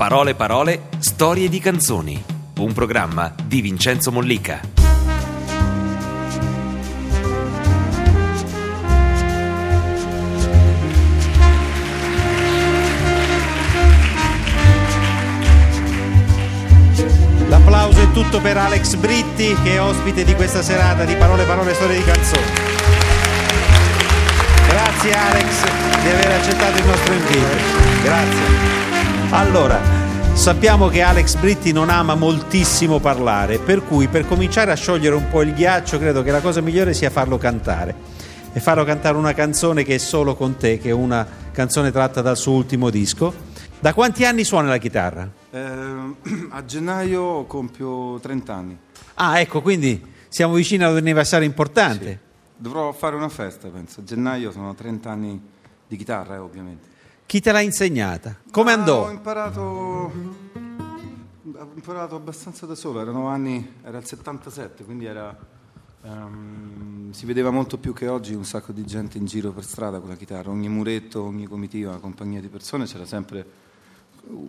Parole parole, storie di canzoni. Un programma di Vincenzo Mollica. L'applauso è tutto per Alex Britti che è ospite di questa serata di Parole parole, storie di canzoni. Grazie Alex di aver accettato il nostro invito. Grazie. Allora, sappiamo che Alex Britti non ama moltissimo parlare, per cui per cominciare a sciogliere un po' il ghiaccio credo che la cosa migliore sia farlo cantare. E farlo cantare una canzone che è solo con te, che è una canzone tratta dal suo ultimo disco. Da quanti anni suona la chitarra? Eh, a gennaio compio 30 anni. Ah, ecco, quindi siamo vicini ad un anniversario importante. Dovrò fare una festa, penso. A gennaio sono 30 anni di chitarra, eh, ovviamente. Chi te l'ha insegnata? Come Ah, andò? Ho imparato, ho imparato abbastanza da solo, erano anni, era il 77, quindi era, ehm, si vedeva molto più che oggi un sacco di gente in giro per strada con la chitarra, ogni muretto, ogni comitiva, compagnia di persone, c'era sempre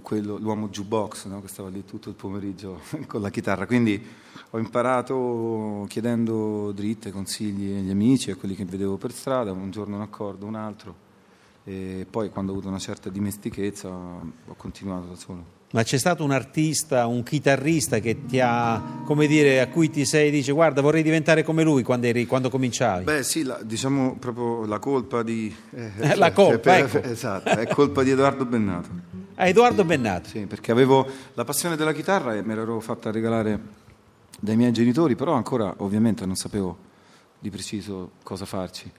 quello- l'uomo jukebox no? che stava lì tutto il pomeriggio con la chitarra, quindi ho imparato chiedendo dritte, consigli agli amici, a quelli che vedevo per strada, un giorno un accordo, un altro. E poi quando ho avuto una certa dimestichezza ho continuato da solo. Ma c'è stato un artista, un chitarrista che ti ha, come dire, a cui ti sei dice guarda vorrei diventare come lui quando, eri, quando cominciavi? Beh sì, la- diciamo proprio la colpa di... eh, Eh, la colpa, per- ecco. Esatto, è colpa di Edoardo Bennato. A Edoardo Bennato. Sì, perché avevo la passione della chitarra e me l'ero fatta regalare dai miei genitori, però ancora ovviamente non sapevo di preciso cosa farci.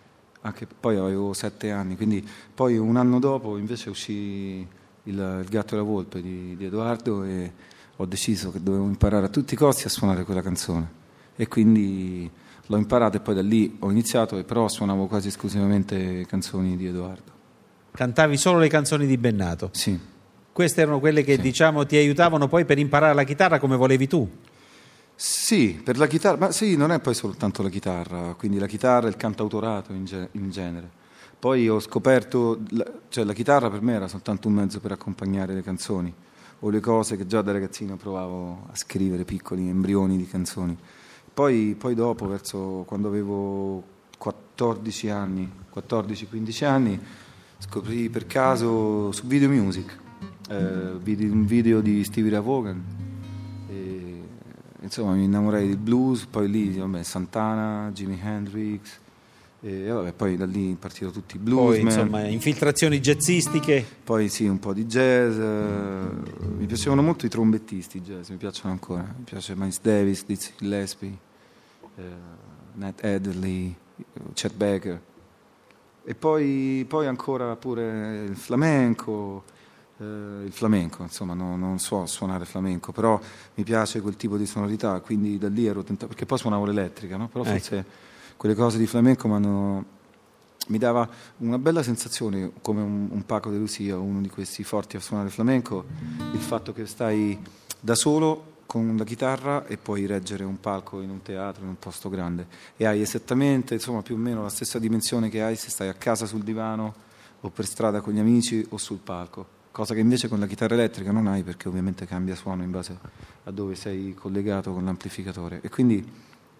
Anche poi avevo sette anni, quindi poi un anno dopo invece uscì il, il gatto e la volpe di, di Edoardo e ho deciso che dovevo imparare a tutti i costi a suonare quella canzone. E quindi l'ho imparata e poi da lì ho iniziato, e però suonavo quasi esclusivamente canzoni di Edoardo. Cantavi solo le canzoni di Bennato. Sì. Queste erano quelle che diciamo ti aiutavano poi per imparare la chitarra come volevi tu. Sì, per la chitarra, ma sì, non è poi soltanto la chitarra, quindi la chitarra e il cantautorato in, ge- in genere. Poi ho scoperto, la, cioè la chitarra per me era soltanto un mezzo per accompagnare le canzoni o le cose che già da ragazzino provavo a scrivere, piccoli embrioni di canzoni. Poi, poi dopo, verso quando avevo 14 anni, 14-15 anni, scoprì per caso su Video Music, eh, vidi un video di Stevie Ray insomma mi innamorai del blues, poi lì vabbè, Santana, Jimi Hendrix e vabbè, poi da lì partito tutti i Poi bluesman, insomma infiltrazioni jazzistiche. poi sì un po' di jazz, eh, mi piacevano molto i trombettisti jazz, mi piacciono ancora, mi piace Miles Davis, Dizzy Gillespie, eh, Nat Adderley, Chet Baker. E poi, poi ancora pure il flamenco, il flamenco, insomma no- non so suonare flamenco, però mi piace quel tipo di sonorità, quindi da lì ero tentato, perché poi suonavo l'elettrica, no? però Ecco. forse quelle cose di flamenco mi dava una bella sensazione, come un, un Paco de Lucia, uno di questi forti a suonare flamenco, il fatto che stai da solo con la chitarra e puoi reggere un palco in un teatro, in un posto grande e hai esattamente, insomma, più o meno la stessa dimensione che hai se stai a casa sul divano o per strada con gli amici o sul palco, cosa che invece con la chitarra elettrica non hai perché ovviamente cambia suono in base a dove sei collegato con l'amplificatore e quindi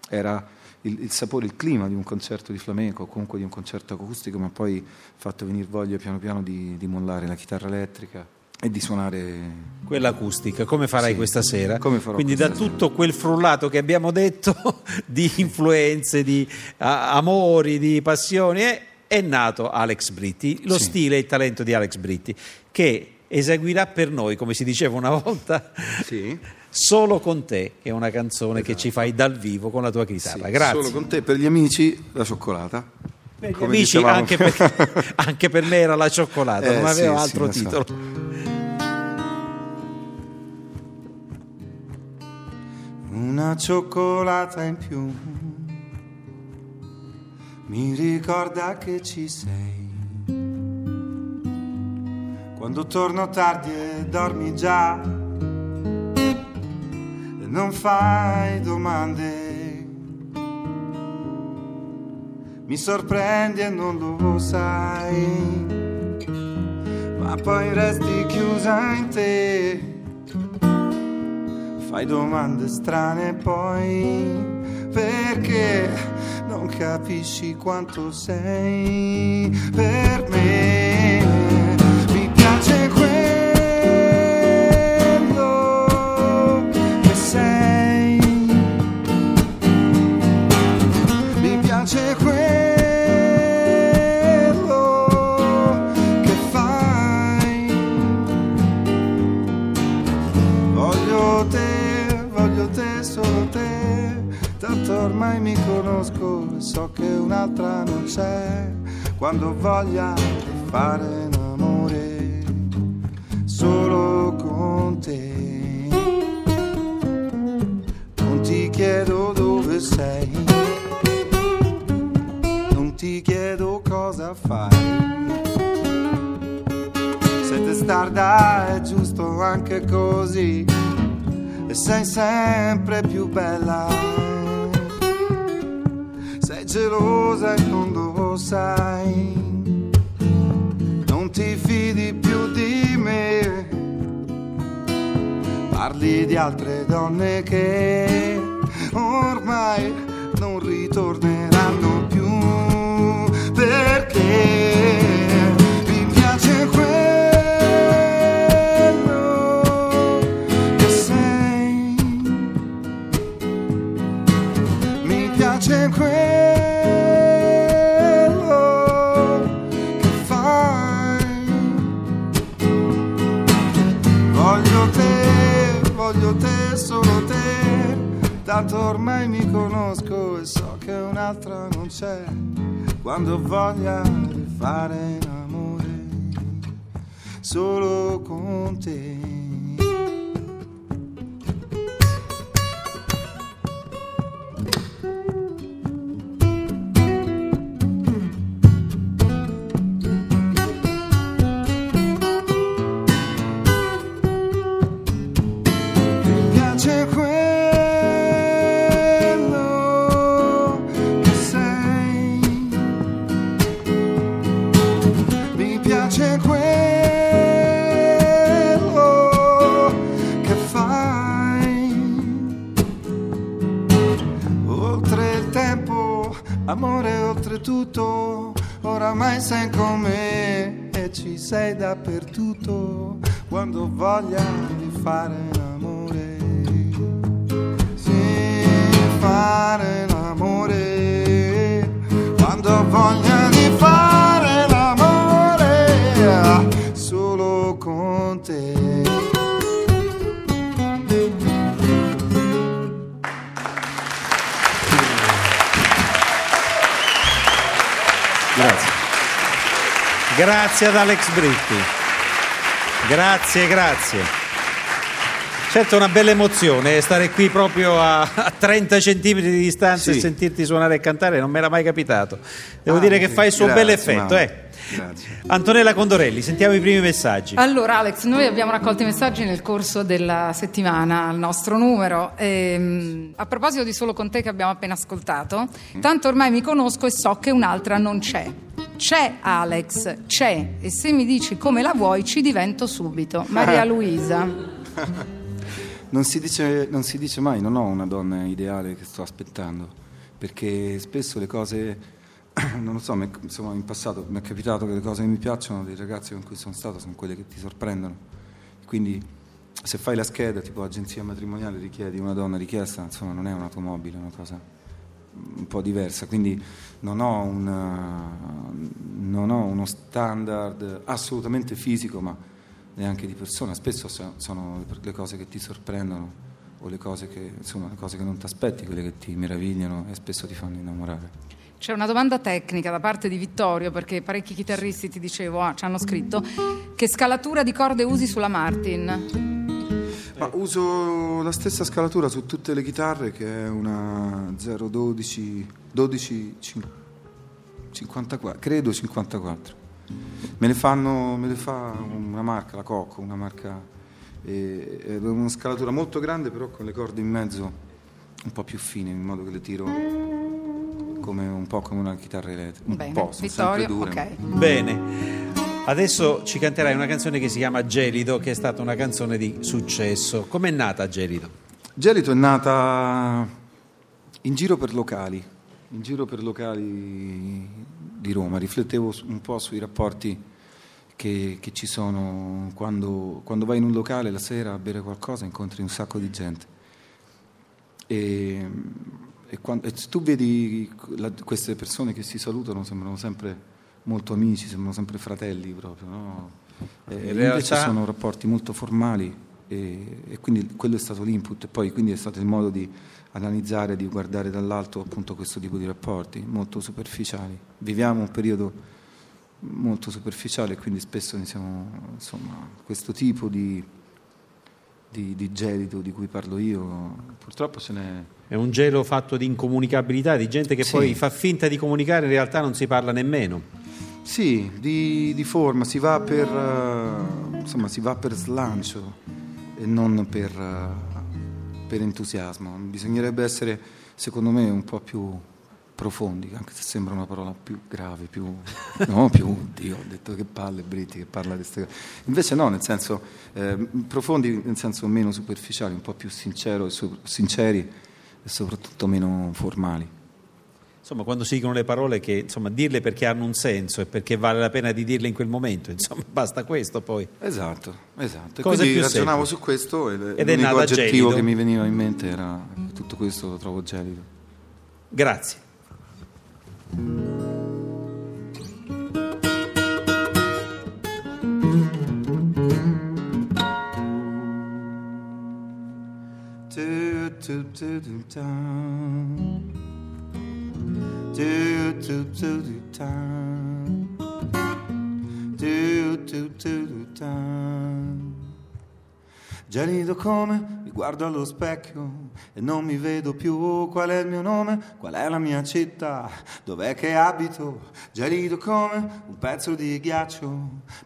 era il, il sapore, il clima di un concerto di flamenco o comunque di un concerto acustico, ma poi fatto venire voglia piano piano di, di mollare la chitarra elettrica e di suonare Quella acustica, come farai Sì, questa sera? come farò Quindi da sera. tutto quel frullato che abbiamo detto di influenze, di a- amori, di passioni, è, è nato Alex Britti, lo Sì. stile e il talento di Alex Britti, che eseguirà per noi, come si diceva una volta, Sì. Solo con te, che è una canzone che ci fai dal vivo con la tua chitarra. Sì, Grazie. Solo con te, per gli amici, la cioccolata. Per gli Come amici, anche per, anche per me era la cioccolata, Eh, non aveva altro sì, lo so. titolo. Una cioccolata in più mi ricorda che ci sei. Quando torno tardi e dormi già e non fai domande. Mi sorprendi e non lo sai. Ma poi resti chiusa in te. Fai domande strane poi perché non capisci quanto sei per me. Ormai mi conosco e so che un'altra non c'è. Quando voglia di fare l'amore solo con te. Non ti chiedo dove sei, non ti chiedo cosa fai. Se testarda è giusto anche così e sei sempre più bella. Gelosa e lo sai. Non ti fidi più di me. Parli di altre donne che ormai non ritorneranno più. Perché Tanto ormai mi conosco e so che un'altra non c'è. Quando voglia di fare l'amore solo con te. Dappertutto. Quando voglia di fare Grazie ad Alex Britti. Grazie, grazie. Certo è una bella emozione stare qui proprio a, a 30 centimetri di distanza e Sì. sentirti suonare e cantare, non mi era mai capitato. Devo Ah, dire che fai il suo bel effetto. Eh. Grazie. Antonella Condorelli, sentiamo i primi messaggi. Allora Alex, noi abbiamo raccolto i messaggi nel corso della settimana al nostro numero. Ehm, a proposito di Solo con te che abbiamo appena ascoltato, tanto ormai mi conosco e so che un'altra non c'è. C'è Alex, c'è e se mi dici come la vuoi ci divento subito. Maria Luisa. Non si, dice, non si dice mai, non ho una donna ideale che sto aspettando, perché spesso le cose, non lo so, insomma in passato mi è capitato che le cose che mi piacciono dei ragazzi con cui sono stato sono quelle che ti sorprendono. Quindi se fai la scheda tipo agenzia matrimoniale richiedi una donna richiesta, insomma non è un'automobile, è una cosa un po' diversa, quindi non ho, un, non ho uno standard assolutamente fisico, ma neanche di persona. Spesso so- sono le cose che ti sorprendono o le cose che, insomma, le cose che non ti aspetti, quelle che ti meravigliano e spesso ti fanno innamorare. C'è una domanda tecnica da parte di Vittorio, perché parecchi chitarristi, ti dicevo, ah, ci hanno scritto, che scalatura di corde usi sulla Martin? Ma uso la stessa scalatura su tutte le chitarre che è una 012 12 cin- 54, credo 54. Me le fanno, me le fa una marca, la Cocco, una marca è una scalatura molto grande però con le corde in mezzo un po' più fine in modo che le tiro come un po' come una chitarra elettrica, un Bene, po', sono Vittorio, sempre dure. ok. Bene. Adesso ci canterai una canzone che si chiama Gelido, che è stata una canzone di successo. Com'è nata Gelido? Gelido è nata in giro per locali, in giro per locali di Roma. Riflettevo un po' sui rapporti che, che ci sono quando, quando, vai in un locale la sera a bere qualcosa incontri un sacco di gente. E, e, quando, e tu vedi la, queste persone che si salutano, sembrano sempre molto amici, sembrano sempre fratelli proprio, no? E in realtà... invece sono rapporti molto formali e, e, quindi quello è stato l'input e poi quindi è stato il modo di analizzare, di guardare dall'alto appunto questo tipo di rapporti molto superficiali. Viviamo un periodo molto superficiale quindi spesso iniziamo, insomma, questo tipo di, di, di, gelido di cui parlo io, purtroppo ce n'è... È un gelo fatto di incomunicabilità, di gente che sì. poi fa finta di comunicare, in realtà non si parla nemmeno. Sì, di, di forma, si va, per, uh, insomma, si va per slancio e non per, uh, per entusiasmo. Bisognerebbe essere, secondo me, un po' più profondi, anche se sembra una parola più grave, più, no, più, oddio, ho detto che palle Britti che parla di queste cose. Invece no, nel senso, eh, profondi nel senso meno superficiali, un po' più sincero, sinceri e soprattutto meno formali insomma, quando si dicono le parole, che insomma, dirle perché hanno un senso e perché vale la pena di dirle in quel momento, insomma, basta questo poi. Esatto, esatto. E quindi ragionavo semplice. su questo e Ed l'unico aggettivo gelido. che mi veniva in mente era tutto questo lo trovo gelido. Grazie. do do Gelido come mi guardo allo specchio e non mi vedo più qual è il mio nome, qual è la mia città, dov'è che abito. Gelido come un pezzo di ghiaccio,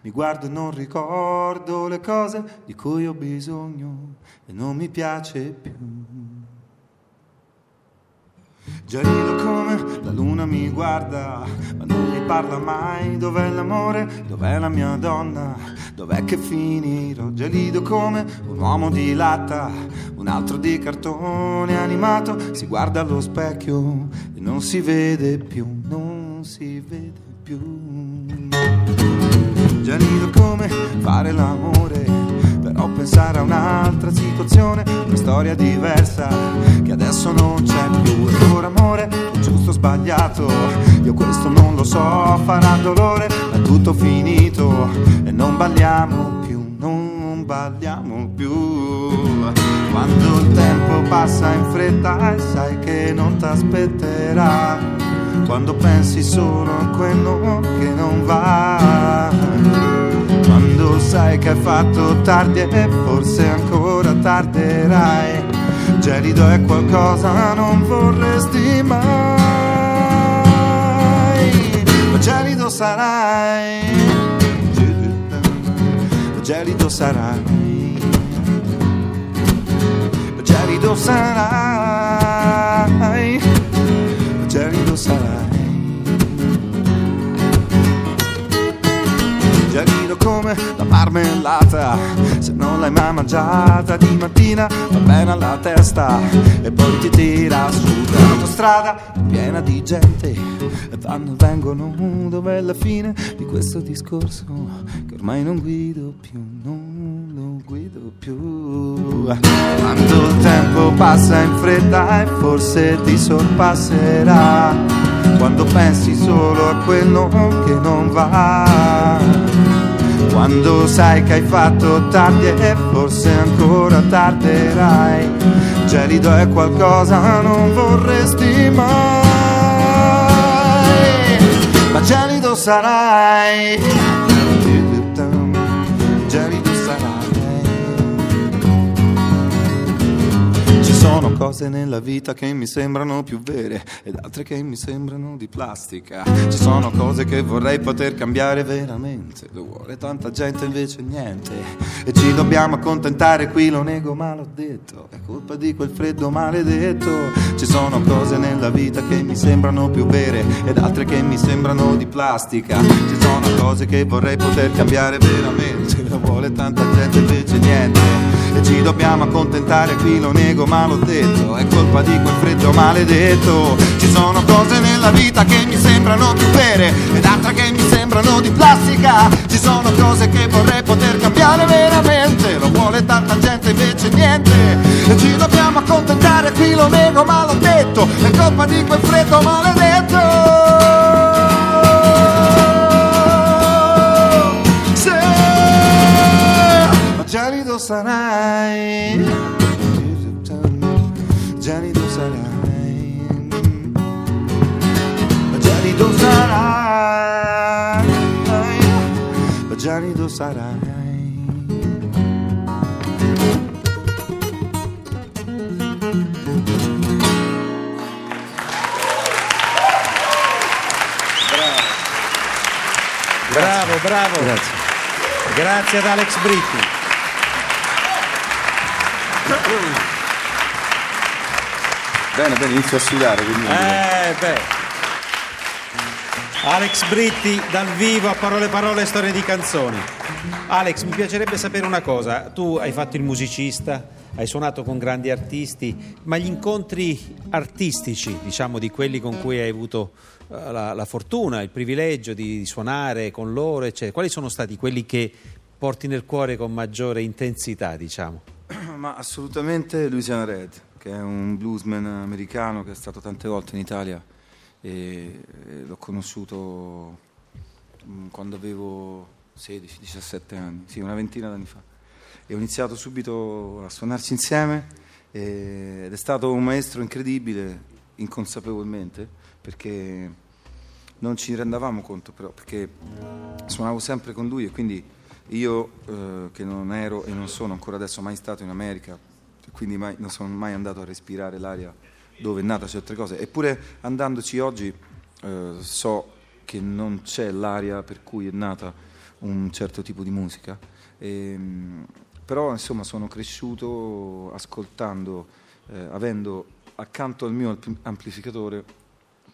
mi guardo e non ricordo le cose di cui ho bisogno e non mi piace più. Già rido come la luna mi guarda, ma non gli parla mai. Dov'è l'amore? Dov'è la mia donna? Dov'è che finirò? Già rido come un uomo di latta, un altro di cartone animato. Si guarda allo specchio e non si vede più, non si vede più. Già rido come fare l'amore però pensare a un'altra situazione, una storia diversa che adesso non c'è più. Sbagliato, io questo non lo so, farà dolore, è tutto finito. E non balliamo più, non balliamo più. Quando il tempo passa in fretta e sai che non ti aspetterà, quando pensi solo a quello che non va. Quando sai che hai fatto tardi e forse ancora tarderai. Gelido è qualcosa non vorresti mai, giallido sarai, giallido sarai, giallido sarai, giallido sarai. Come la marmellata. Se non l'hai mai mangiata di mattina Va bene alla testa E poi ti tira su L'autostrada piena di gente. E vanno e vengono Dov'è la fine di questo discorso Che ormai non guido più Non lo guido più. Quando il tempo passa in fretta E forse ti sorpasserà Quando pensi solo a quello che non va quando sai che hai fatto tardi e forse ancora tarderai, gelido è qualcosa non vorresti mai, ma gelido sarai, sono cose nella vita che mi sembrano più vere ed altre che mi sembrano di plastica. Ci sono cose che vorrei poter cambiare veramente, lo vuole tanta gente invece niente. E ci dobbiamo accontentare, qui lo nego ma l'ho detto, è colpa di quel freddo maledetto. Ci sono cose nella vita che mi sembrano più vere ed altre che mi sembrano di plastica. Ci sono cose che vorrei poter cambiare veramente, lo vuole tanta gente invece niente e ci dobbiamo accontentare qui lo nego ma l'ho detto è colpa di quel freddo maledetto. Ci sono cose nella vita che mi sembrano più vere ed altre che mi sembrano di plastica. Ci sono cose che vorrei poter cambiare veramente lo vuole tanta gente invece niente. E ci dobbiamo accontentare qui lo nego ma l'ho detto è colpa di quel freddo maledetto gelido sarai gelido sarai gelido sarai gelido sarai Bravo, bravo. Grazie. Grazie ad Alex Britti. Bene, bene, inizio a sudare. Quindi... Eh, beh. Alex Britti dal vivo a parole parole storie di canzoni. Alex, mi piacerebbe sapere una cosa. Tu hai fatto il musicista, hai suonato con grandi artisti, ma gli incontri artistici, diciamo di quelli con cui hai avuto eh, la, la fortuna, il privilegio di, di suonare con loro, eccetera, quali sono stati quelli che porti nel cuore con maggiore intensità, diciamo? Ma assolutamente Louisiana Red, che è un bluesman americano che è stato tante volte in Italia e, e l'ho conosciuto mm, quando avevo 16-17 anni, sì, una ventina d'anni fa. E ho iniziato subito a suonarci insieme e, ed è stato un maestro incredibile, inconsapevolmente, perché non ci rendavamo conto però, perché suonavo sempre con lui e quindi io eh, che non ero e non sono ancora adesso mai stato in America, quindi mai, non sono mai andato a respirare l'aria dove è nata certe cose, eppure andandoci oggi eh, so che non c'è l'aria per cui è nata un certo tipo di musica. E, ehm, però insomma sono cresciuto ascoltando, eh, avendo accanto al mio amplificatore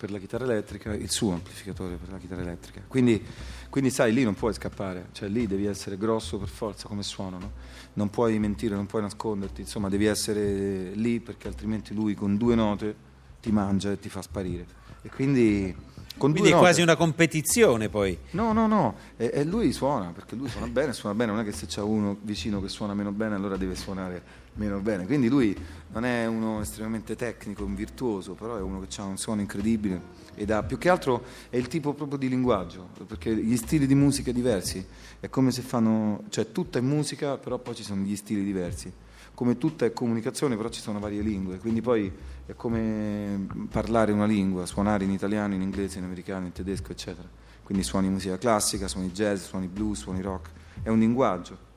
per la chitarra elettrica, il suo amplificatore per la chitarra elettrica. Quindi, quindi sai, lì non puoi scappare, cioè lì devi essere grosso per forza come suono, no? non puoi mentire, non puoi nasconderti, insomma devi essere lì perché altrimenti lui con due note ti mangia e ti fa sparire. E quindi con Quindi è quasi una competizione poi. No, no, no, e, e, lui suona, perché lui suona bene, suona bene, non è che se c'è uno vicino che suona meno bene allora deve suonare meno bene. Quindi lui non è uno estremamente tecnico, un virtuoso, però è uno che ha un suono incredibile ed ha più che altro è il tipo proprio di linguaggio, perché gli stili di musica diversi, è come se fanno, cioè tutta è musica, però poi ci sono gli stili diversi come tutta è comunicazione, però ci sono varie lingue, quindi poi è come parlare una lingua, suonare in italiano, in inglese, in americano, in tedesco, eccetera. Quindi suoni musica classica, suoni jazz, suoni blues, suoni rock, è un linguaggio.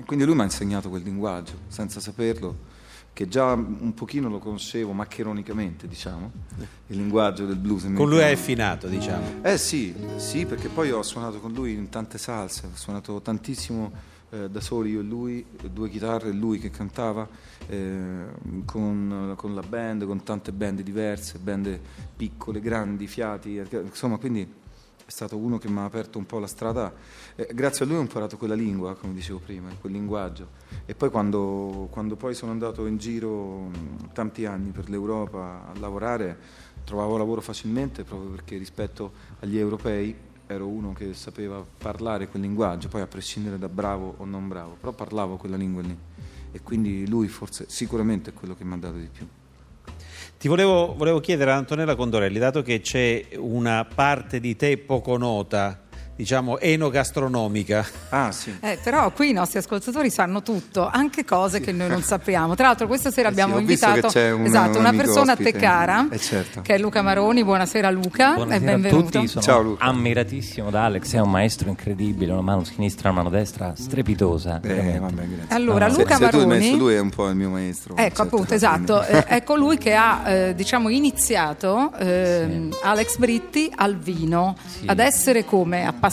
E quindi lui mi ha insegnato quel linguaggio, senza saperlo, che già un pochino lo conoscevo maccheronicamente, diciamo, il linguaggio del blues. Con lui hai affinato, diciamo? Eh sì, sì, perché poi ho suonato con lui in tante salse, ho suonato tantissimo eh, da soli io e lui, due chitarre e lui che cantava, eh, con, con, la band, con tante band diverse, band piccole, grandi, fiati, insomma quindi è stato uno che mi ha aperto un po' la strada. Eh, grazie a lui ho imparato quella lingua, come dicevo prima, quel linguaggio. E poi quando, quando poi sono andato in giro tanti anni per l'Europa a lavorare, trovavo lavoro facilmente proprio perché rispetto agli europei ero uno che sapeva parlare quel linguaggio, poi a prescindere da bravo o non bravo, però parlavo quella lingua lì e quindi lui forse sicuramente è quello che mi ha dato di più. Ti volevo, volevo chiedere a Antonella Condorelli, dato che c'è una parte di te poco nota, diciamo enogastronomica. Ah, sì. Eh, però qui i nostri ascoltatori sanno tutto, anche cose che noi non sappiamo. Tra l'altro questa sera Eh sì, abbiamo visto invitato un- esatto, un una persona a te cara, Eh, certo. che è Luca Maroni. Buonasera Luca e Buonasera a benvenuto. tutti, sono Ciao, Luca. ammiratissimo da Alex, è un maestro incredibile, una mano sinistra, una mano destra strepitosa. Eh, vabbè, grazie. Allora, Se- Luca se tu hai Maroni- messo lui è un po' il mio maestro. Ecco certo, appunto, quindi- esatto, Eh, è colui che ha eh, diciamo iniziato ehm, Alex Britti al vino, Sì. ad essere come appassionato.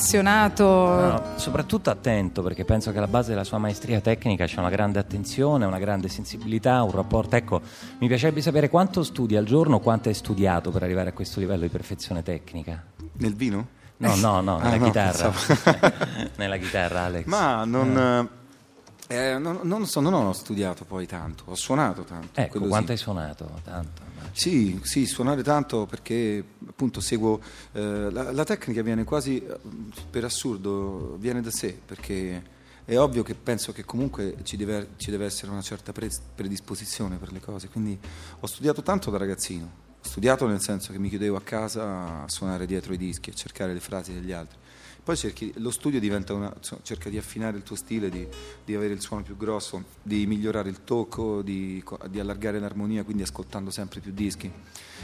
No, soprattutto attento perché penso che alla base della sua maestria tecnica c'è una grande attenzione, una grande sensibilità, un rapporto. Ecco, mi piacerebbe sapere quanto studi al giorno, quanto hai studiato per arrivare a questo livello di perfezione tecnica. Nel vino? No, no, no, Ah, nella no, chitarra. nella chitarra, Alex. Ma non, eh, non, non so, non ho studiato poi tanto, ho suonato tanto. Ecco, quanto sì. hai suonato? Tanto. Sì, sì, suonare tanto perché appunto seguo eh, la, la tecnica viene quasi eh, per assurdo, viene da sé perché è ovvio che penso che comunque ci deve, ci deve essere una certa pre- predisposizione per le cose, quindi ho studiato tanto da ragazzino, ho studiato nel senso che mi chiudevo a casa a suonare dietro i dischi, a cercare le frasi degli altri. Poi cerchi- lo studio diventa una, cerca di affinare il tuo stile, di, di avere il suono più grosso, di migliorare il tocco, di, di allargare l'armonia, quindi ascoltando sempre più dischi.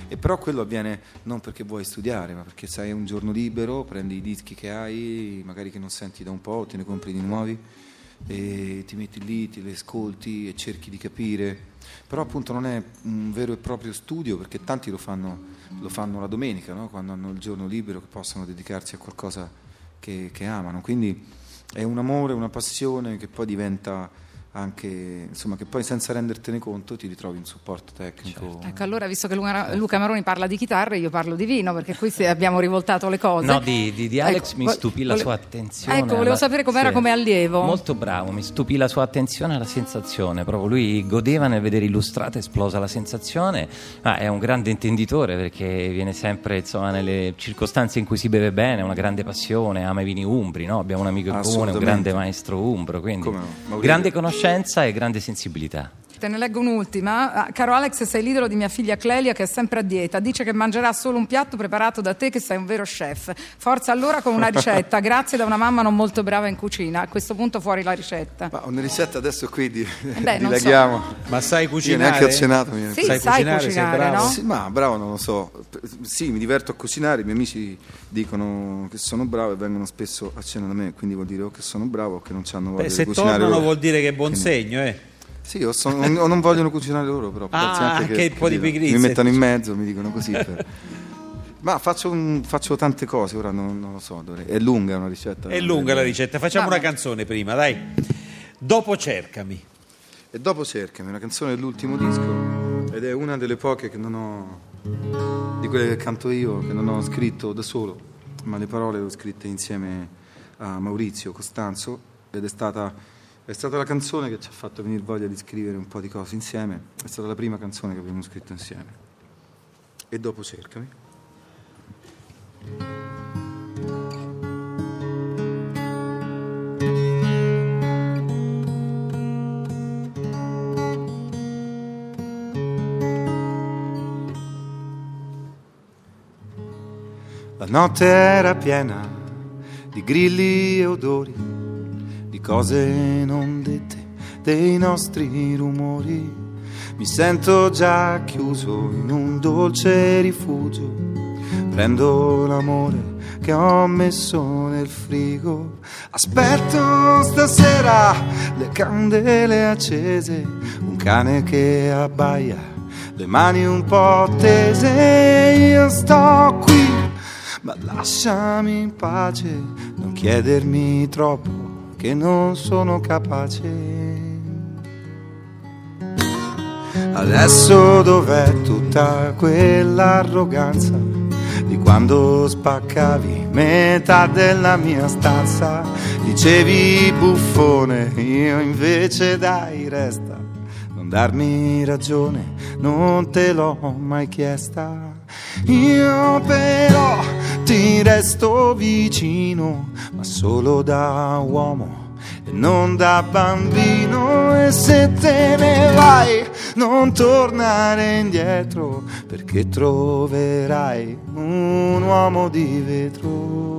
E però quello avviene non perché vuoi studiare, ma perché sai un giorno libero, prendi i dischi che hai, magari che non senti da un po', te ne compri di nuovi e ti metti lì, ti li ascolti e cerchi di capire. Però appunto non è un vero e proprio studio perché tanti lo fanno, lo fanno la domenica, no? quando hanno il giorno libero che possono dedicarsi a qualcosa che, che amano. Quindi è un amore, una passione che poi diventa anche, insomma, che poi senza rendertene conto ti ritrovi un supporto tecnico. Ecco, allora, visto che Luca, Luca Maroni parla di chitarre, io parlo di vino, perché qui si- abbiamo rivoltato le cose. No, di, di- di Alex Ecco, mi vo- stupì la vole- sua attenzione. Ecco, volevo alla- sapere com'era sì. come allievo. Molto bravo, mi stupì la sua attenzione alla sensazione. Proprio lui godeva nel vedere illustrata esplosa la sensazione. Ma è un grande intenditore perché viene sempre insomma, nelle circostanze in cui si beve bene, una grande passione, ama i vini umbri. no? Abbiamo un amico in comune, un grande maestro umbro. Quindi grande conoscenza e grande sensibilità. Te ne leggo un'ultima. Ah, Caro Alex, sei l'idolo di mia figlia Clelia che è sempre a dieta. Dice che mangerà solo un piatto preparato da te, che sei un vero chef. Forza allora con una ricetta. Grazie da una mamma non molto brava in cucina. A questo punto fuori la ricetta. Ma una ricetta adesso qui di, beh, non so. dilaghiamo. Ma sai Io cucinare? neanche ho cenato. Sì, sai sai, cucinare, sei cucinare, bravo? no? Sì, ma bravo non lo so. Sì, mi diverto a cucinare, i miei amici dicono che sono bravo e vengono spesso a cena da me, quindi vuol dire o che sono bravo o che non hanno voglia Beh, di se cucinare tornano loro. vuol dire che è buon Quindi- segno, eh. Sì, o, sono- o non vogliono cucinare loro, però. Ah, anche anche che, un po' di pigrizia. Mi mettono in mezzo, mi dicono così. per- Ma faccio, un- faccio tante cose, ora non, non lo so. dovrei- È lunga una ricetta. È lunga la ricetta, facciamo Vabbè. una canzone prima, dai. Dopo cercami. E dopo cercami, una canzone dell'ultimo disco, ed è una delle poche che non ho, di quelle che canto io, che non ho scritto da solo, ma le parole le ho scritte insieme a Maurizio Costanzo, ed è stata, è stata la canzone che ci ha fatto venire voglia di scrivere un po' di cose insieme, è stata la prima canzone che abbiamo scritto insieme. E dopo cercami. La notte era piena di grilli e odori, cose non dette, dei nostri rumori. Mi sento già chiuso in un dolce rifugio, prendo l'amore che ho messo nel frigo. Aspetto stasera le candele accese, un cane che abbaia, le mani un po' tese. Io sto qui ma lasciami in pace, non chiedermi troppo che non sono capace. Adesso dov'è tutta quell'arroganza di quando spaccavi metà della mia stanza? Dicevi buffone, io invece dai resta, non darmi ragione, non te l'ho mai chiesta. Io però ti resto vicino, ma solo da uomo e non da bambino. E se te ne vai, non tornare indietro, perché troverai un uomo di vetro.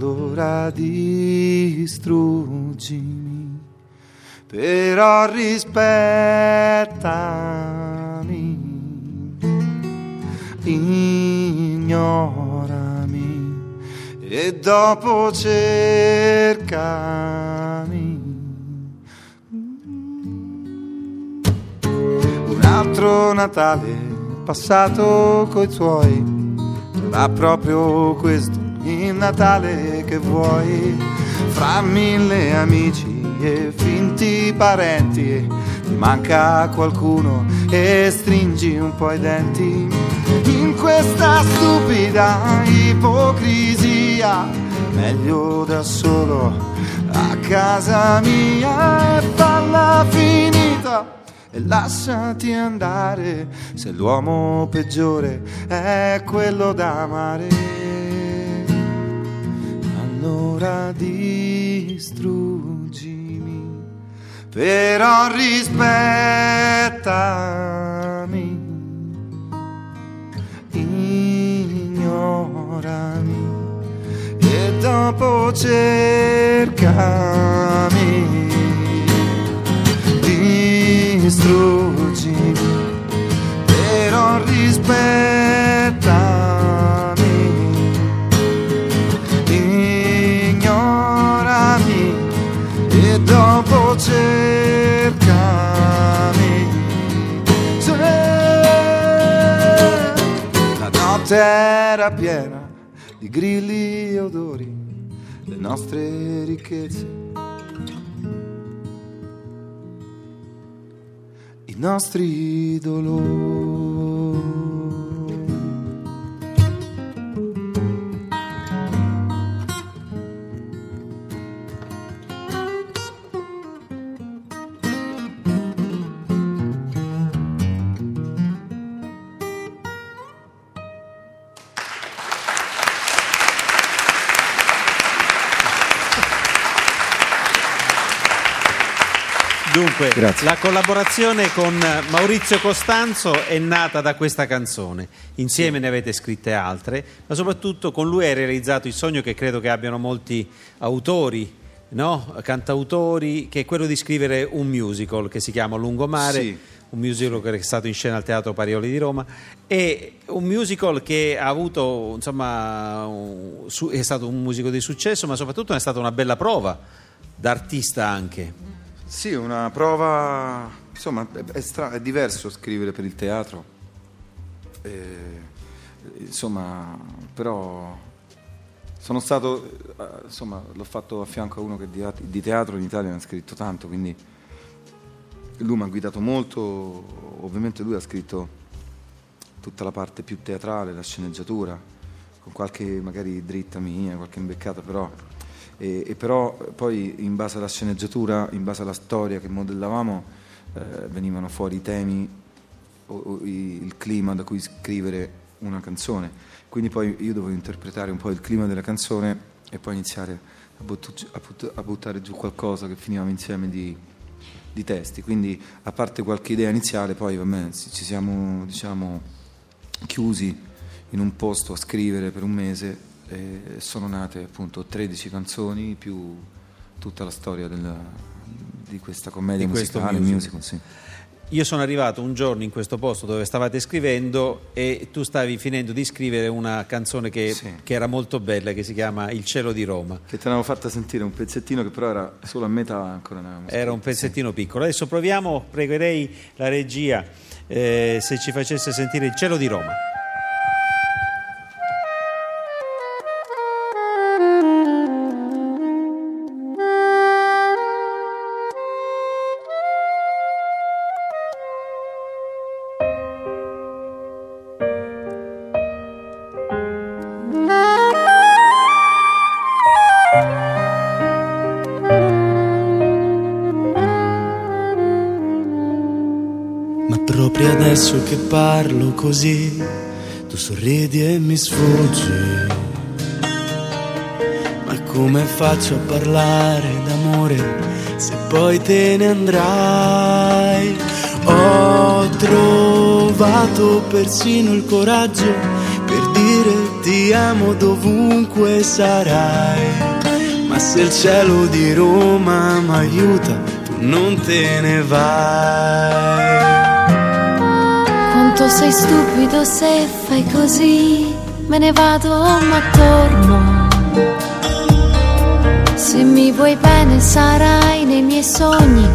allora distruggimi, però rispettami, ignorami e dopo cercami. Un altro Natale passato coi tuoi ma proprio questo il Natale che vuoi, fra mille amici e finti parenti, ti manca qualcuno e stringi un po' i denti. In questa stupida ipocrisia, meglio da solo a casa mia e falla finita. E lasciati andare se l'uomo peggiore è quello da amare. Allora distruggimi, però rispettami, ignorami e dopo cercami distruggimi, però rispettami, ignorami e dopo cercami. La notte era piena di grilli e odori, le nostre ricchezze nostri dolori. Dunque, Grazie. la collaborazione con Maurizio Costanzo è nata da questa canzone. Insieme ne avete scritte altre, ma soprattutto con lui hai realizzato il sogno che credo che abbiano molti autori, no? cantautori, che è quello di scrivere un musical che si chiama Lungomare. Sì. Un musical che è stato in scena al Teatro Parioli di Roma e un musical che ha avuto, insomma, è stato un musical di successo, ma soprattutto è stata una bella prova d'artista anche. Sì, una prova, insomma, è, stra- è diverso scrivere per il teatro, Eh, insomma, però sono stato, eh, insomma, l'ho fatto a fianco a uno che di teatro in Italia ne ha scritto tanto, quindi lui mi ha guidato molto, ovviamente lui ha scritto tutta la parte più teatrale, la sceneggiatura, con qualche magari dritta mia, qualche imbeccata, però e, e però poi in base alla sceneggiatura, in base alla storia che modellavamo, eh, venivano fuori i temi o, o il clima da cui scrivere una canzone. Quindi poi io dovevo interpretare un po' il clima della canzone e poi iniziare a, buttu- a but- a buttare giù qualcosa che finiva insieme di, di testi. Quindi a parte qualche idea iniziale, poi vabbè, ci siamo diciamo, chiusi in un posto a scrivere per un mese e sono nate appunto 13 canzoni più tutta la storia del- di questa commedia Di musicale, musical. musical, sì. Io sono arrivato un giorno in questo posto dove stavate scrivendo e tu stavi finendo di scrivere una canzone che, Sì. che era molto bella, che si chiama Il cielo di Roma. Che te l'avevo fatta sentire un pezzettino che però era solo a metà ancora. Era un scritto, sì. pezzettino piccolo. Adesso proviamo, pregherei la regia eh, se ci facesse sentire Il cielo di Roma. Parlo così, tu sorridi e mi sfuggi. Ma come faccio a parlare d'amore se poi te ne andrai? Ho trovato persino il coraggio per dire ti amo dovunque sarai. Ma se il cielo di Roma mi aiuta, tu non te ne vai. Sei stupido se fai così, me ne vado ma torno. Se mi vuoi bene sarai nei miei sogni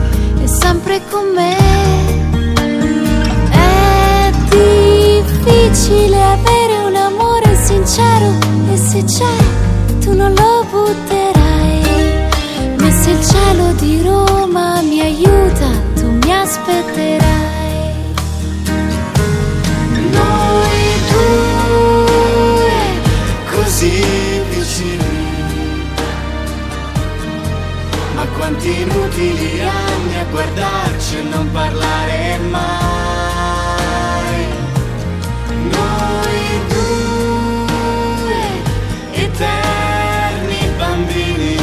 e sempre con me. È difficile avere un amore sincero e se c'è tu non lo butterai. Ma se il cielo di Roma mi aiuta, tu mi aspetterai. Quanti inutili anni a guardarci e non parlare mai. Noi due eterni bambini,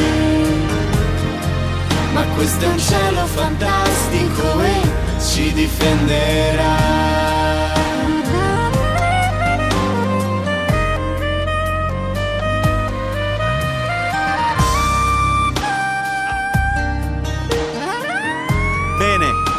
ma questo è un cielo fantastico e ci difenderà.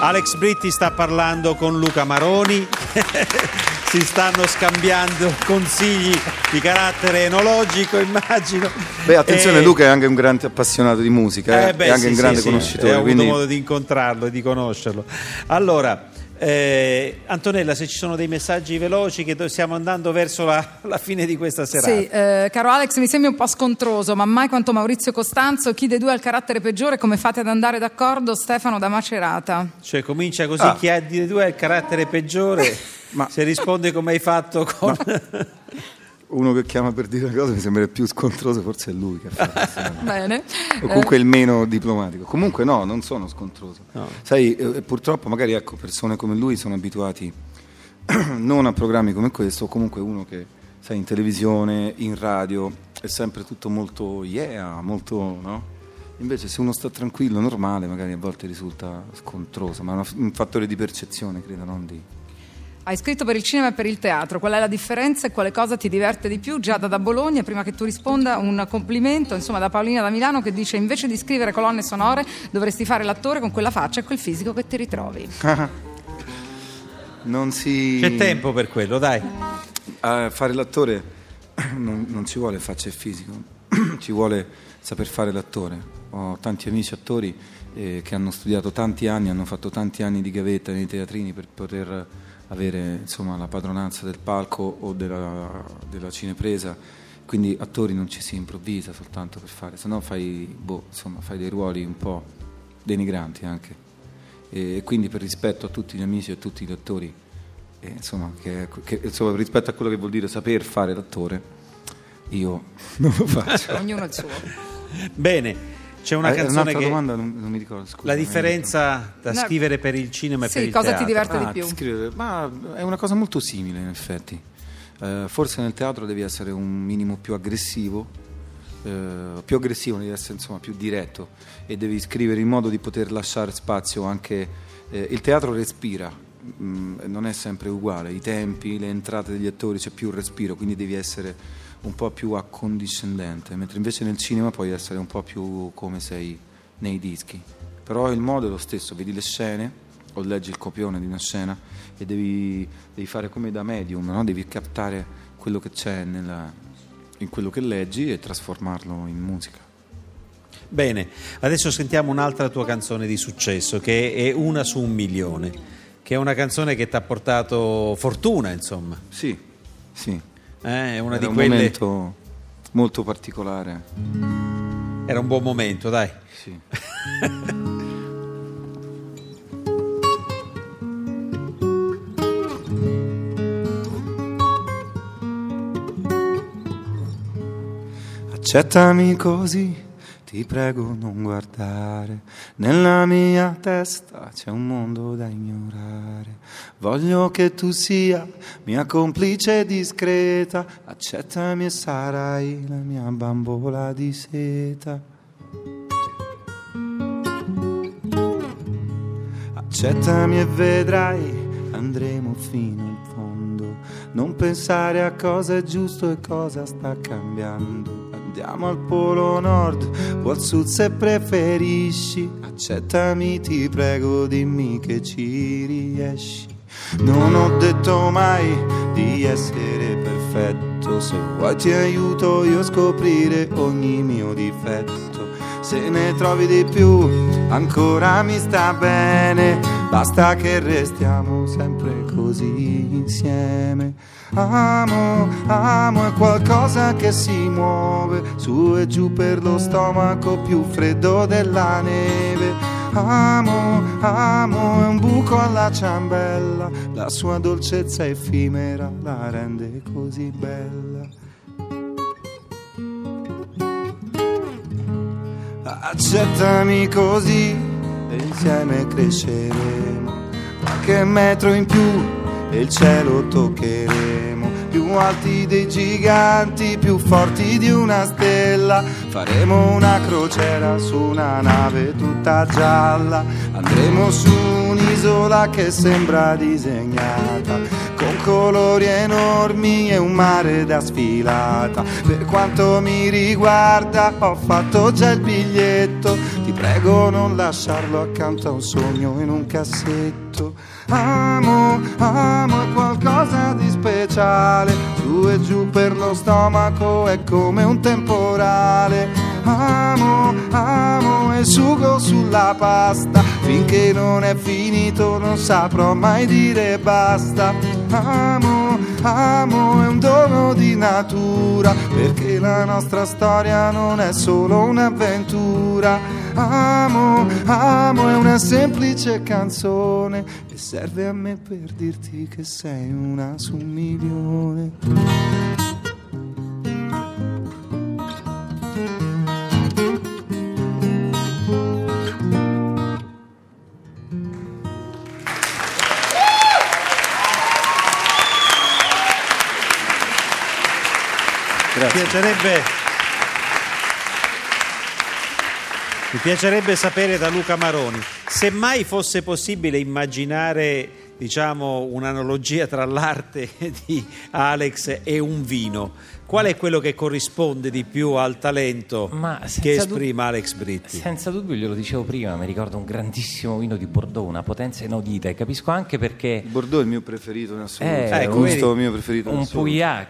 Alex Britti sta parlando con Luca Maroni. si stanno scambiando consigli di carattere enologico, immagino. Beh, attenzione, E- Luca è anche un grande appassionato di musica, eh, Eh, beh, è anche sì, un grande sì, sì, conoscitore. Ho avuto quindi... modo di incontrarlo e di conoscerlo. Allora, eh, Antonella, se ci sono dei messaggi veloci, che stiamo andando verso la, la fine di questa serata. Sì, eh, caro Alex, mi sembri un po' scontroso, ma mai quanto Maurizio Costanzo, chi dei due ha il carattere peggiore, come fate ad andare d'accordo? Stefano da Macerata. Cioè, comincia così: Ah. chi ha di due ha il carattere peggiore, Ma- se risponde come hai fatto con. Uno che chiama per dire una cosa mi sembra più scontroso, forse è lui che fa questa- Bene. o comunque il meno diplomatico. Comunque no, non sono scontroso. Sai, eh, purtroppo magari ecco, persone come lui sono abituati non a programmi come questo, o comunque uno che sai in televisione, in radio, è sempre tutto molto yeah, molto no? Invece se uno sta tranquillo, normale, magari a volte risulta scontroso, ma è un fattore di percezione, credo, non di... Hai scritto per il cinema e per il teatro, qual è la differenza e quale cosa ti diverte di più? Giada da Bologna, prima che tu risponda, un complimento insomma, da Paolina da Milano che dice invece di scrivere colonne sonore dovresti fare l'attore con quella faccia e quel fisico che ti ritrovi. Non si... C'è tempo per quello, dai. A fare l'attore non, non ci vuole faccia e fisico, ci vuole saper fare l'attore. Ho tanti amici attori eh, che hanno studiato tanti anni, hanno fatto tanti anni di gavetta nei teatrini per poter avere insomma, la padronanza del palco o della, della cinepresa. Quindi attori non ci si improvvisa soltanto per fare, se no fai, boh, insomma, fai dei ruoli un po' denigranti anche. E quindi per rispetto a tutti gli amici e a tutti gli attori e, insomma, che, che- insomma, rispetto a quello che vuol dire saper fare l'attore, io non lo faccio. Ognuno il suo. Bene, c'è una Eh, canzone che. domanda non, non mi ricordo. Scusa, La differenza da No. scrivere per il cinema e Sì, per il cosa ti teatro. diverte ricordo. di Ah, più? scrivere, ma è una cosa molto simile in effetti. Eh, forse nel teatro devi essere un minimo più aggressivo, eh, più aggressivo, devi essere insomma più diretto e devi scrivere in modo di poter lasciare spazio anche... eh, il teatro respira, mm, non è sempre uguale, i tempi, le entrate degli attori, c'è più respiro, quindi devi essere un po' più accondiscendente, mentre invece nel cinema puoi essere un po' più come sei nei dischi. Però il modo è lo stesso, vedi le scene o leggi il copione di una scena e devi, devi fare come da medium, no? devi captare quello che c'è nella- in quello che leggi e trasformarlo in musica. Bene, adesso sentiamo un'altra tua canzone di successo che è Una su un milione, che è una canzone che ti ha portato fortuna, insomma. Sì, sì. Eh, È una Era di un quelle. momento molto particolare. Era un buon momento, dai. Sì. Accettami così, ti prego non guardare. Nella mia testa c'è un mondo da ignorare. Voglio che tu sia mia complice discreta. Accettami e sarai la mia bambola di seta. Accettami e vedrai, andremo fino in fondo. non pensare a cosa è giusto e cosa sta cambiando. Andiamo al polo nord o al sud se preferisci, accettami ti prego, dimmi che ci riesci. Non ho detto mai di essere perfetto, se vuoi ti aiuto io a scoprire ogni mio difetto. Se ne trovi di più, ancora mi sta bene, basta che restiamo sempre così insieme. Amo, amo è qualcosa che si muove su e giù per lo stomaco più freddo della neve. Amo, amo è un buco alla ciambella, la sua dolcezza effimera la rende così bella. Accettami così e insieme cresceremo qualche metro in più e il cielo toccheremo più alti dei giganti, più forti di una stella. Faremo una crociera su una nave tutta gialla. Andremo su un'isola che sembra disegnata, con colori enormi e un mare da sfilata. Per quanto mi riguarda, ho fatto già il biglietto. Ti prego, non lasciarlo accanto a un sogno in un cassetto. Amo, amo è qualcosa di speciale, su e giù per lo stomaco è come un temporale. Amo, amo e sugo sulla pasta, finché non è finito non saprò mai dire basta. Amo, amo è un dono di natura, perché la nostra storia non è solo un'avventura. Amo, amo è una semplice canzone e serve a me per dirti che sei una su un milione. Piacerebbe, mi piacerebbe sapere da Luca Maroni se mai fosse possibile immaginare diciamo, un'analogia tra l'arte di Alex e un vino. Qual è quello che corrisponde di più al talento Ma che senza dub- esprime Alex Britti? Senza dubbio, glielo dicevo prima, mi ricordo un grandissimo vino di Bordeaux, una potenza inaudita e capisco anche perché Il Bordeaux è il mio preferito in assoluto. Eh, è ecco, un gusto mio preferito in un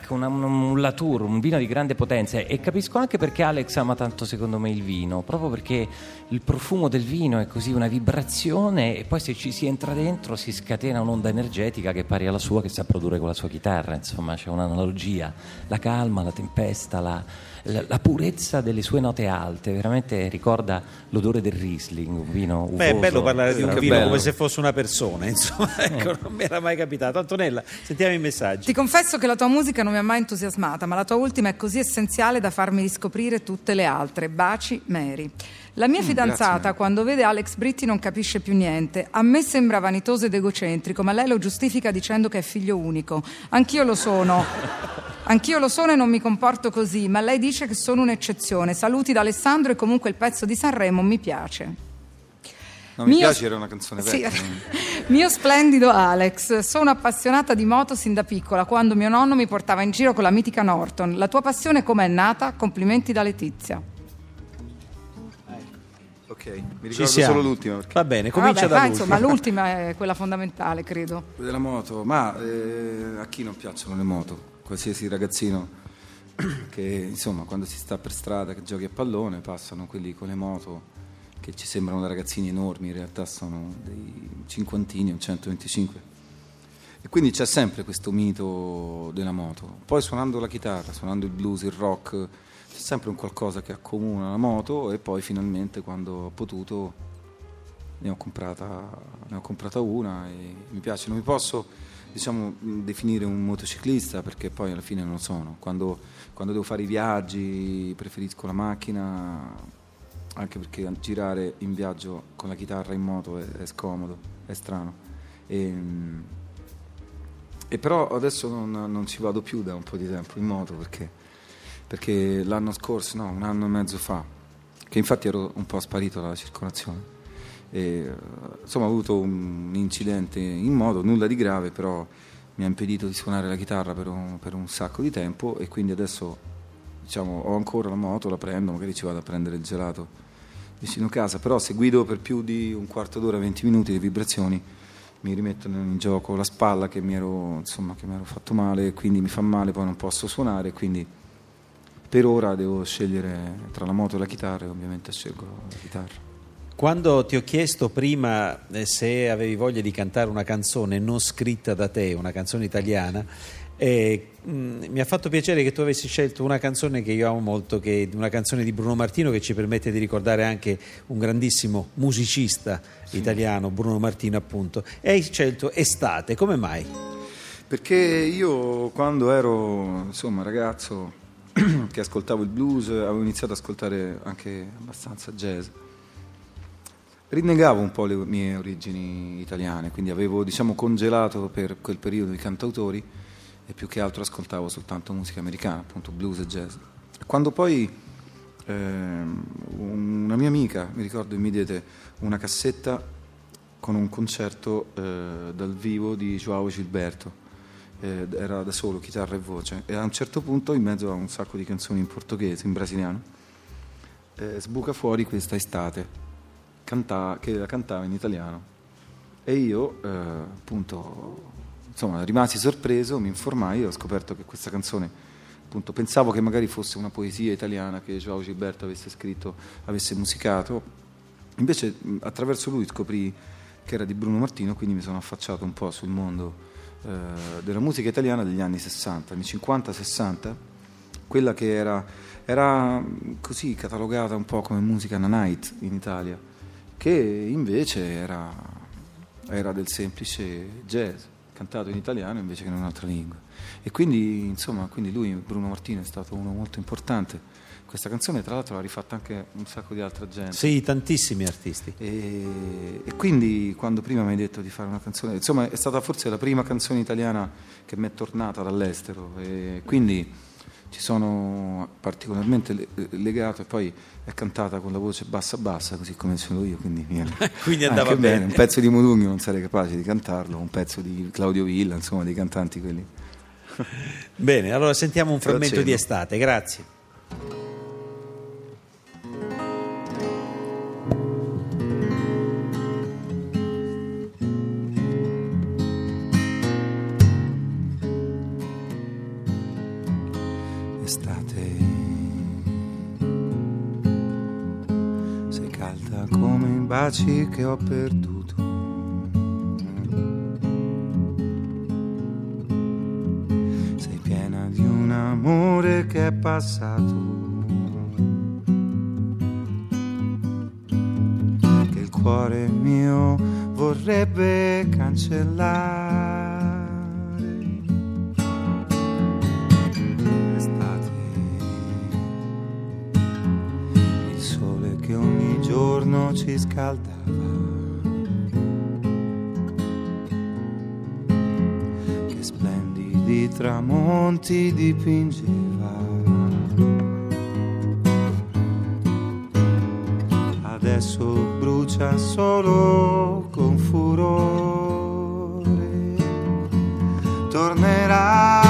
una- un, un Latour, un vino di grande potenza e capisco anche perché Alex ama tanto secondo me il vino, proprio perché il profumo del vino è così una vibrazione e poi se ci si entra dentro si scatena un'onda energetica che è pari alla sua che sa produrre con la sua chitarra, insomma c'è un'analogia, la calma, la tempesta, la, la- la purezza delle sue note alte, veramente ricorda l'odore del Riesling, un vino Beh, è uvoso, bello parlare di un vino bello. come se fosse una persona, insomma, ecco, non mi era mai capitato. Antonella, sentiamo i messaggi. Ti confesso che la tua musica non mi ha mai entusiasmata, ma la tua ultima è così essenziale da farmi riscoprire tutte le altre. Baci, Mary. La mia fidanzata, grazie. quando vede Alex Britti, non capisce più niente. A me sembra vanitoso ed egocentrico, ma lei lo giustifica dicendo che è figlio unico. Anch'io lo sono. Anch'io lo sono e non mi comporto così, ma lei dice che sono un'eccezione. Saluti da Alessandro e comunque il pezzo di Sanremo mi piace. No, mi Mio- piace, era una canzone Sì. vecchia. Mio splendido Alex, sono appassionata di moto sin da piccola, quando mio nonno mi portava in giro con la mitica Norton. La tua passione com'è nata? Complimenti da Letizia. Ok, mi ricordo solo l'ultima perché Va bene, Ah, comincia vabbè, da insomma, l'ultima è quella fondamentale, credo. quella della moto, ma eh, a chi non piacciono le moto? Qualsiasi ragazzino che insomma quando si sta per strada che giochi a pallone passano quelli con le moto che ci sembrano da ragazzini enormi, in realtà sono dei cinquantini o 125. E quindi c'è sempre questo mito della moto. Poi suonando la chitarra, suonando il blues, il rock, c'è sempre un qualcosa che accomuna la moto e poi finalmente quando ho potuto ne ho comprata, ne ho comprata una e mi piace. Non mi posso diciamo, definire un motociclista perché poi alla fine non lo sono. Quando, quando devo fare i viaggi preferisco la macchina anche perché girare in viaggio con la chitarra in moto è, è scomodo, è strano. E, mh, e però adesso non, non ci vado più da un po' di tempo in moto perché, perché l'anno scorso, no, un anno e mezzo fa, che infatti ero un po' sparito dalla circolazione. E, insomma, ho avuto un incidente in moto, nulla di grave, però mi ha impedito di suonare la chitarra per un, per un sacco di tempo e quindi adesso diciamo, ho ancora la moto, la prendo, magari ci vado a prendere il gelato vicino casa, però se guido per più di un quarto d'ora, 20 minuti di vibrazioni mi rimettono in gioco la spalla che mi ero, insomma, che mi ero fatto male, quindi mi fa male, poi non posso suonare, quindi per ora devo scegliere tra la moto e la chitarra e ovviamente scelgo la chitarra. Quando ti ho chiesto prima eh, se avevi voglia di cantare una canzone non scritta da te, una canzone italiana, eh, mh, mi ha fatto piacere che tu avessi scelto una canzone che io amo molto, che è una canzone di Bruno Martino che ci permette di ricordare anche un grandissimo musicista italiano, Bruno Martino appunto, e hai scelto Estate, come mai? Perché io quando ero insomma, ragazzo che ascoltavo il blues avevo iniziato ad ascoltare anche abbastanza jazz. Rinnegavo un po' le mie origini italiane, quindi avevo diciamo, congelato per quel periodo i cantautori e più che altro ascoltavo soltanto musica americana, appunto blues e jazz. Quando poi ehm, una mia amica, mi ricordo, mi diede una cassetta con un concerto eh, dal vivo di Joao Gilberto, eh, era da solo, chitarra e voce, e a un certo punto, in mezzo a un sacco di canzoni in portoghese, in brasiliano, eh, sbuca fuori questa estate canta- che la cantava in italiano. E io, eh, appunto, insomma, rimasi sorpreso, mi informai e ho scoperto che questa canzone, pensavo che magari fosse una poesia italiana che Joao Gilberto avesse scritto, avesse musicato. Invece, attraverso lui scoprì che era di Bruno Martino, quindi mi sono affacciato un po' sul mondo eh, della musica italiana degli anni 60, anni 50-60, quella che era, era così catalogata un po' come musica night in Italia, che invece era, era del semplice jazz, cantato in italiano invece che in un'altra lingua. E quindi, insomma, quindi lui, Bruno Martino, è stato uno molto importante. Questa canzone, tra l'altro, l'ha rifatta anche un sacco di altra gente. Sì, tantissimi artisti. E, e quindi quando prima mi hai detto di fare una canzone, insomma è stata forse la prima canzone italiana che mi è tornata dall'estero e quindi ci sono particolarmente le- legato e poi è cantata con la voce bassa bassa così come l'ho io, quindi, mi Quindi andava anche bene. Un pezzo di Modugno non sarei capace di cantarlo, un pezzo di Claudio Villa, insomma dei cantanti quelli. Bene, allora sentiamo un frammento di Estate, grazie. Baci che ho perduto. Sei piena di un amore che è passato. Che il cuore mio vorrebbe cancellare. Giorno ci scaldava. Che splendidi tramonti dipingeva. Adesso brucia solo con furore tornerà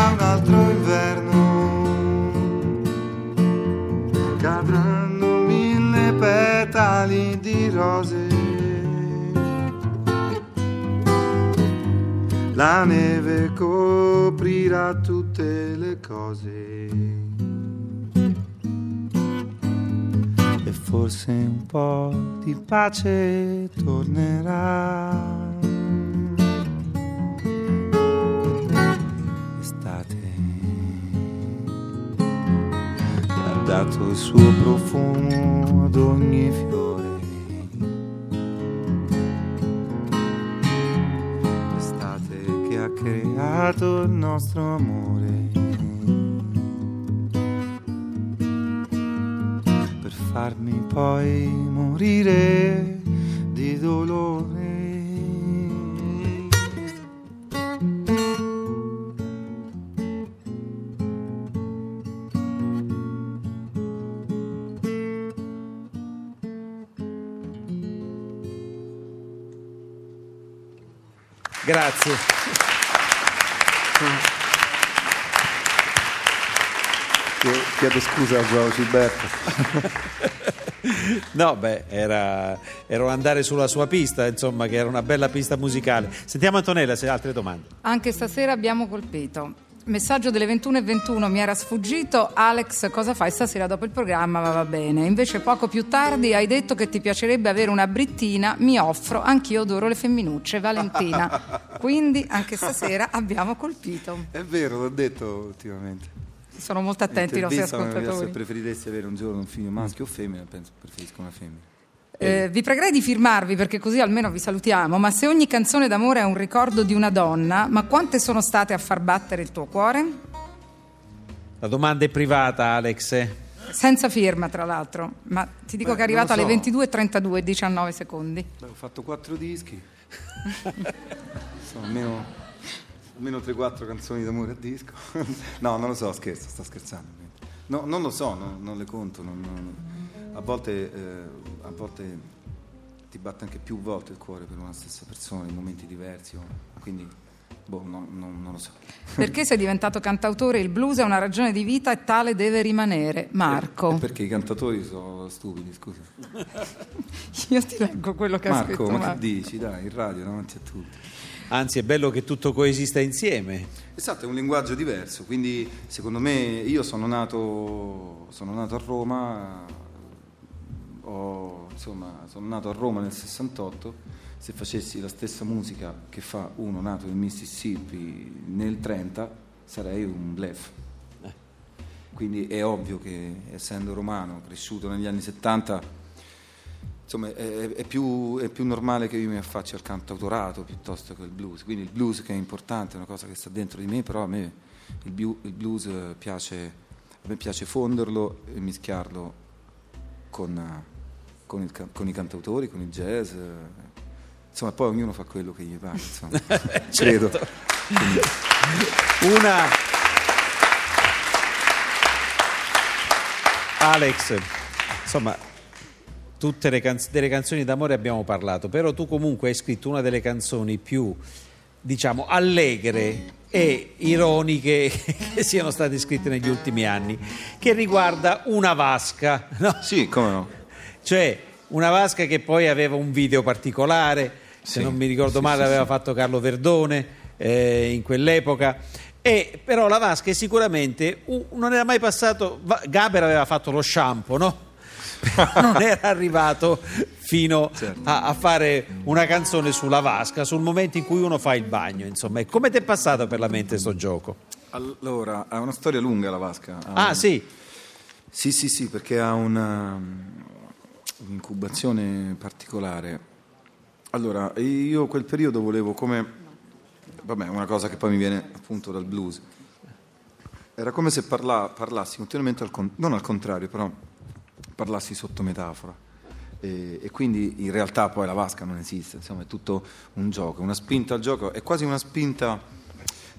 rose. La neve coprirà tutte le cose. E forse un po' di pace tornerà. dato il suo profumo ad ogni fiore. Creato il nostro amore. Per farmi poi morire di dolore. Grazie. Chiedo scusa a Gioao Gilberto. No, beh, era, era un andare sulla sua pista, insomma, che era una bella pista musicale. Sentiamo Antonella se ha altre domande. Anche stasera abbiamo colpito. Messaggio delle 21.21 mi era sfuggito. Alex, cosa fai stasera dopo il programma? Va, va bene. Invece poco più tardi hai detto che ti piacerebbe avere una brittina. Mi offro, anch'io adoro le femminucce. Valentina. Quindi anche stasera abbiamo colpito. È vero, l'ho detto ultimamente. Sono molto attenti i nostri Intervistami, Se ascoltatori. preferiresti avere un giorno un figlio maschio o femmina, penso preferisco una femmina. Eh, vi pregherei di firmarvi perché così almeno vi salutiamo. Ma se ogni canzone d'amore è un ricordo di una donna, ma quante sono state a far battere il tuo cuore? La domanda è privata, Alex. Senza firma, tra l'altro. Ma ti dico Beh, che è arrivato non alle lo so. 22.32 e 19 secondi. Beh, ho fatto quattro dischi. Sono almeno, almeno 3-4 canzoni d'amore a disco. no, non lo so, scherzo, sto scherzando. No, non lo so, no, non le conto. non- non- a, volte, eh, a volte ti batte anche più volte il cuore per una stessa persona in momenti diversi. quindi, boh, no- no- non lo so. Perché sei diventato cantautore? Il blues è una ragione di vita e tale deve rimanere. Marco, È perché i cantatori sono stupidi, scusa. io ti leggo quello che ha Marco, scritto ma che Marco. dici? Dai, in radio davanti a tutti. Anzi, è bello che tutto coesista insieme. Esatto, è un linguaggio diverso, quindi secondo me io sono nato, sono nato a Roma, ho- insomma, sono nato a Roma nel 68, se facessi la stessa musica che fa uno nato nel Mississippi nel 30 sarei un bluff. Quindi è ovvio che essendo romano, cresciuto negli anni 70, insomma, è, è più, è più normale che io mi affacci al cantautorato piuttosto che al blues. Quindi il blues che è importante, è una cosa che sta dentro di me, però a me il, il blues eh, piace, a me piace fonderlo e mischiarlo con, eh, con il con i cantautori, con il jazz. eh. Insomma, poi ognuno fa quello che gli pare, insomma. credo. Quindi- Una. Alex, insomma, tutte le canz- delle canzoni d'amore abbiamo parlato, però tu comunque hai scritto una delle canzoni più, diciamo, allegre e ironiche che siano state scritte negli ultimi anni, che riguarda una vasca, no? Sì, come no? Cioè, una vasca che poi aveva un video particolare, se Sì, non mi ricordo sì, male, sì, aveva fatto Carlo Verdone eh, in quell'epoca. E però la vasca è sicuramente u- non era mai passato. Gaber aveva fatto lo shampoo, no? Non era arrivato fino Certo. a, a fare una canzone sulla vasca, sul momento in cui uno fa il bagno. Insomma, E come ti è passato per la mente sto gioco? Allora, ha una storia lunga la vasca. Ha Ah, un- sì, Sì, sì, sì, perché ha una, un'incubazione particolare. Allora, io quel periodo volevo come... Vabbè, una cosa che poi mi viene appunto dal blues. Era come se parla- parlassi continuamente, al con- non al contrario, però parlassi sotto metafora. E, e quindi in realtà poi la vasca non esiste, insomma è tutto un gioco, una spinta al gioco, è quasi una spinta,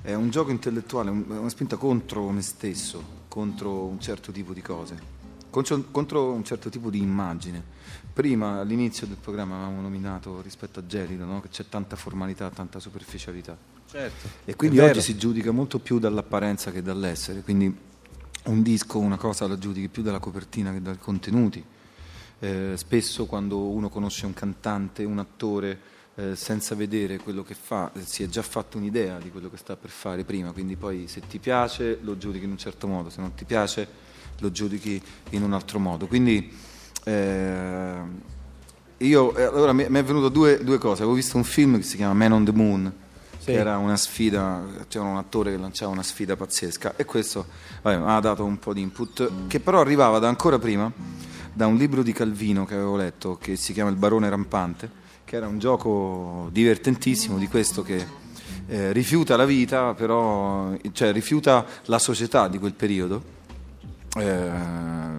è un gioco intellettuale, un- una spinta contro me stesso, contro un certo tipo di cose, contro, contro un certo tipo di immagine. Prima all'inizio del programma avevamo nominato rispetto a Gelido, no? che c'è tanta formalità, tanta superficialità. certo. E quindi oggi si giudica molto più dall'apparenza che dall'essere, quindi un disco, una cosa la giudichi più dalla copertina che dai contenuti. Eh, spesso quando uno conosce un cantante, un attore, eh, senza vedere quello che fa, eh, si è già fatto un'idea di quello che sta per fare prima, quindi poi se ti piace lo giudichi in un certo modo, se non ti piace lo giudichi in un altro modo. Quindi eh, io, eh, allora mi è venuto due, due cose, avevo visto un film che si chiama Man on the Moon, Sì. che era una sfida, c'era un attore che lanciava una sfida pazzesca e questo vabbè, ha dato un po' di input che però arrivava da ancora prima da un libro di Calvino che avevo letto che si chiama Il barone rampante che era un gioco divertentissimo di questo che eh, rifiuta la vita però cioè rifiuta la società di quel periodo eh,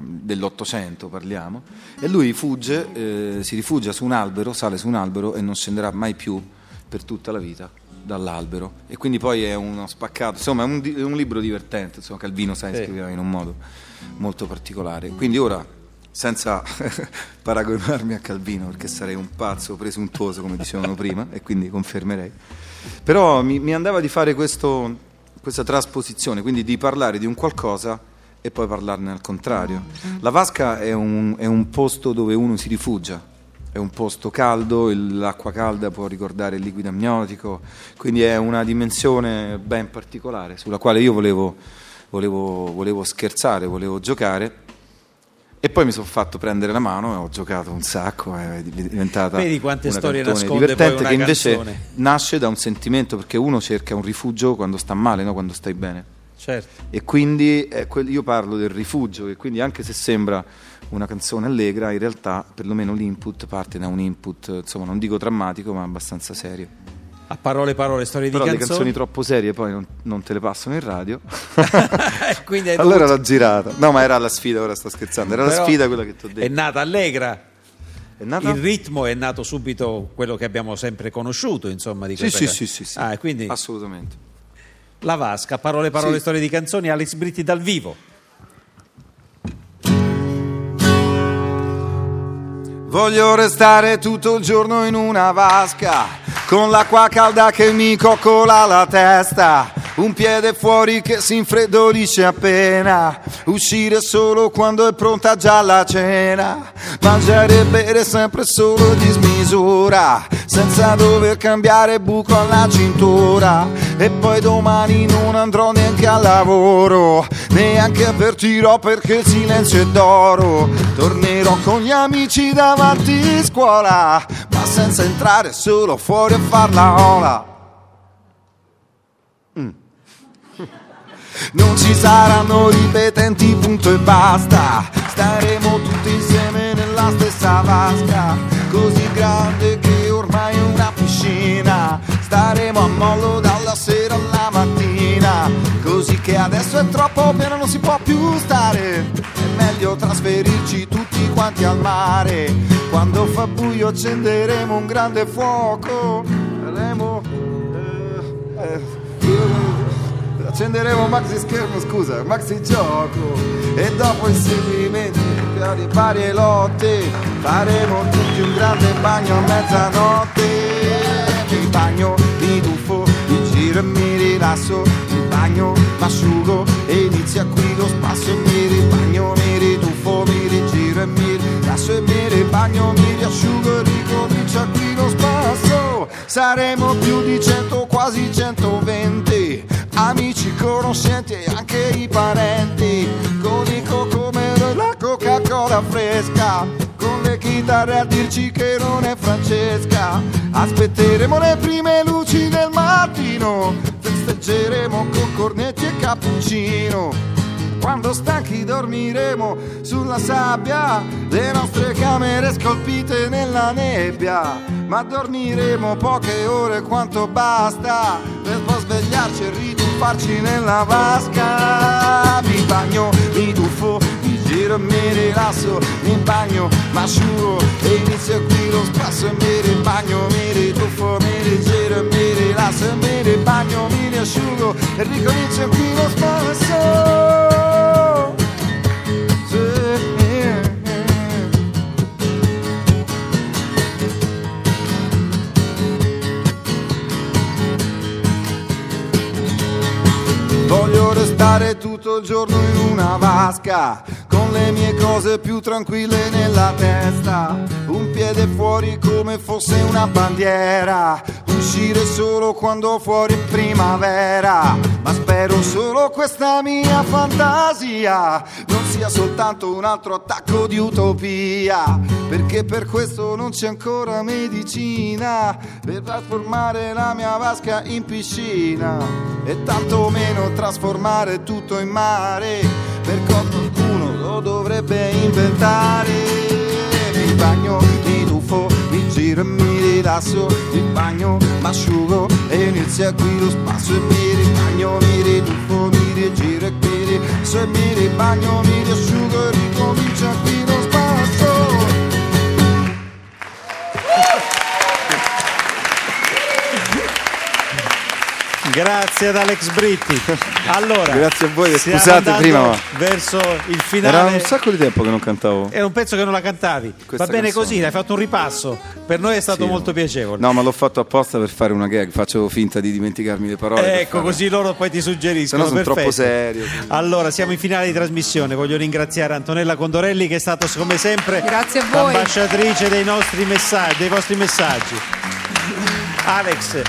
dell'Ottocento parliamo, e lui fugge, eh, si rifugia su un albero, sale su un albero e non scenderà mai più per tutta la vita dall'albero. E quindi poi è uno spaccato, insomma è un, è un libro divertente, insomma Calvino sai Sì. scriveva in un modo molto particolare. Quindi ora, senza paragonarmi a Calvino, perché sarei un pazzo presuntuoso come dicevano prima, e quindi confermerei, però mi, mi andava di fare questo questa trasposizione, quindi di parlare di un qualcosa e poi parlarne al contrario. La vasca è un, è un posto dove uno si rifugia, è un posto caldo, l'acqua calda può ricordare il liquido amniotico, quindi è una dimensione ben particolare sulla quale io volevo, volevo- volevo scherzare, volevo giocare. E poi mi sono fatto prendere la mano e ho giocato un sacco, è diventata Vedi quante una storie nasconde divertente una che invece canzone. nasce da un sentimento perché uno cerca un rifugio quando sta male, no? quando stai bene. Certo. E quindi quel- io parlo del rifugio e quindi anche se sembra una canzone allegra, in realtà perlomeno l'input parte da un input, insomma non dico drammatico ma abbastanza serio. A parole parole, storie Però di le canzoni. canzoni troppo serie poi non, non te le passano in radio. Allora l'ho girata. No ma era la sfida, ora sto scherzando, era la Però sfida quella che ti ho È detto. nata allegra. È nata? Il ritmo è nato subito quello che abbiamo sempre conosciuto, insomma, di Sì, questa sì, sì, sì, sì. Ah, quindi Assolutamente. la vasca, parole, parole, Sì. storie di canzoni, Alex Britti dal vivo. Voglio restare tutto il giorno in una vasca, con l'acqua calda che mi coccola la testa, un piede fuori che si infreddolisce appena, uscire solo quando è pronta già la cena, mangiare e bere sempre solo di smisura, senza dover cambiare buco alla cintura, e poi domani non andrò neanche al lavoro, neanche avvertirò perché il silenzio è d'oro, tornerò con gli amici davanti scuola, ma senza entrare solo fuori a far la ola. Non ci saranno ripetenti, punto e basta. Staremo tutti insieme nella stessa vasca, così grande che ormai è una piscina. Staremo a mollo dalla sera alla mattina, così che adesso è troppo pieno, non si può più stare. È meglio trasferirci tutti quanti al mare. Quando fa buio accenderemo un grande fuoco. Saremo. eh, eh, io- accenderemo maxi schermo, scusa, maxi gioco. E dopo inseguimenti, piani varie lotte, faremo tutti un grande bagno a mezzanotte. Mi bagno, mi tuffo, mi giro e mi rilasso, mi bagno, mi asciugo e inizia qui lo spasso. E mi ribagno, mi rituffo, mi rigiro e mi rilasso. E mi ribagno, mi riasciugo e ricomincia qui lo spasso. Saremo più di cento, quasi 120 amici, conoscenti e anche i parenti, con i cocomero e la Coca-Cola fresca, con le chitarre a dirci che non è Francesca. Aspetteremo le prime luci del mattino, festeggeremo con cornetti e cappuccino. Quando stanchi dormiremo sulla sabbia, le nostre camere scolpite nella nebbia. Ma dormiremo poche ore quanto basta per poi svegliarci e rituffarci nella vasca. Mi bagno, mi tuffo, mi giro e mi rilasso, mi bagno, mi asciugo e inizio qui lo spasso mi ribagno, mi rituffo, mi rigiro e mi rilasso e mi ribagno, mi riasciugo e ricomincio qui lo spasso. Restare tutto il giorno in una vasca, con le mie cose più tranquille nella testa. Un piede fuori come fosse una bandiera, uscire solo quando fuori è primavera. Ma spero solo questa mia fantasia non sia soltanto un altro attacco di utopia, perché per questo non c'è ancora medicina per trasformare la mia vasca in piscina e tantomeno trasformare tutto in mare, per lo dovrebbe inventare. Mi bagno, mi tuffo, mi giro e mi rilasso, mi bagno, mi asciugo e inizia qui lo spasso. E mi ribagno, mi rituffo, mi rigiro e mi rilasso. E mi ribagno, mi riasciugo e ricomincia qui Grazie ad Alex Britti. Allora, Grazie a voi, scusate prima, ma- verso il Era finale. un sacco di tempo che non cantavo. Era un pezzo che non la cantavi. Questa Va bene canzone. così, hai fatto un ripasso. Per noi è stato Sì, molto no. piacevole. No, ma l'ho fatto apposta per fare una gag. Faccio finta di dimenticarmi le parole. Ecco, fare- così loro poi ti suggeriscono. Se no sono perfetto. troppo serio. Allora, siamo in finale di trasmissione. Voglio ringraziare Antonella Condorelli che è stata come sempre l'ambasciatrice dei nostri messaggi, dei vostri messaggi. Alex,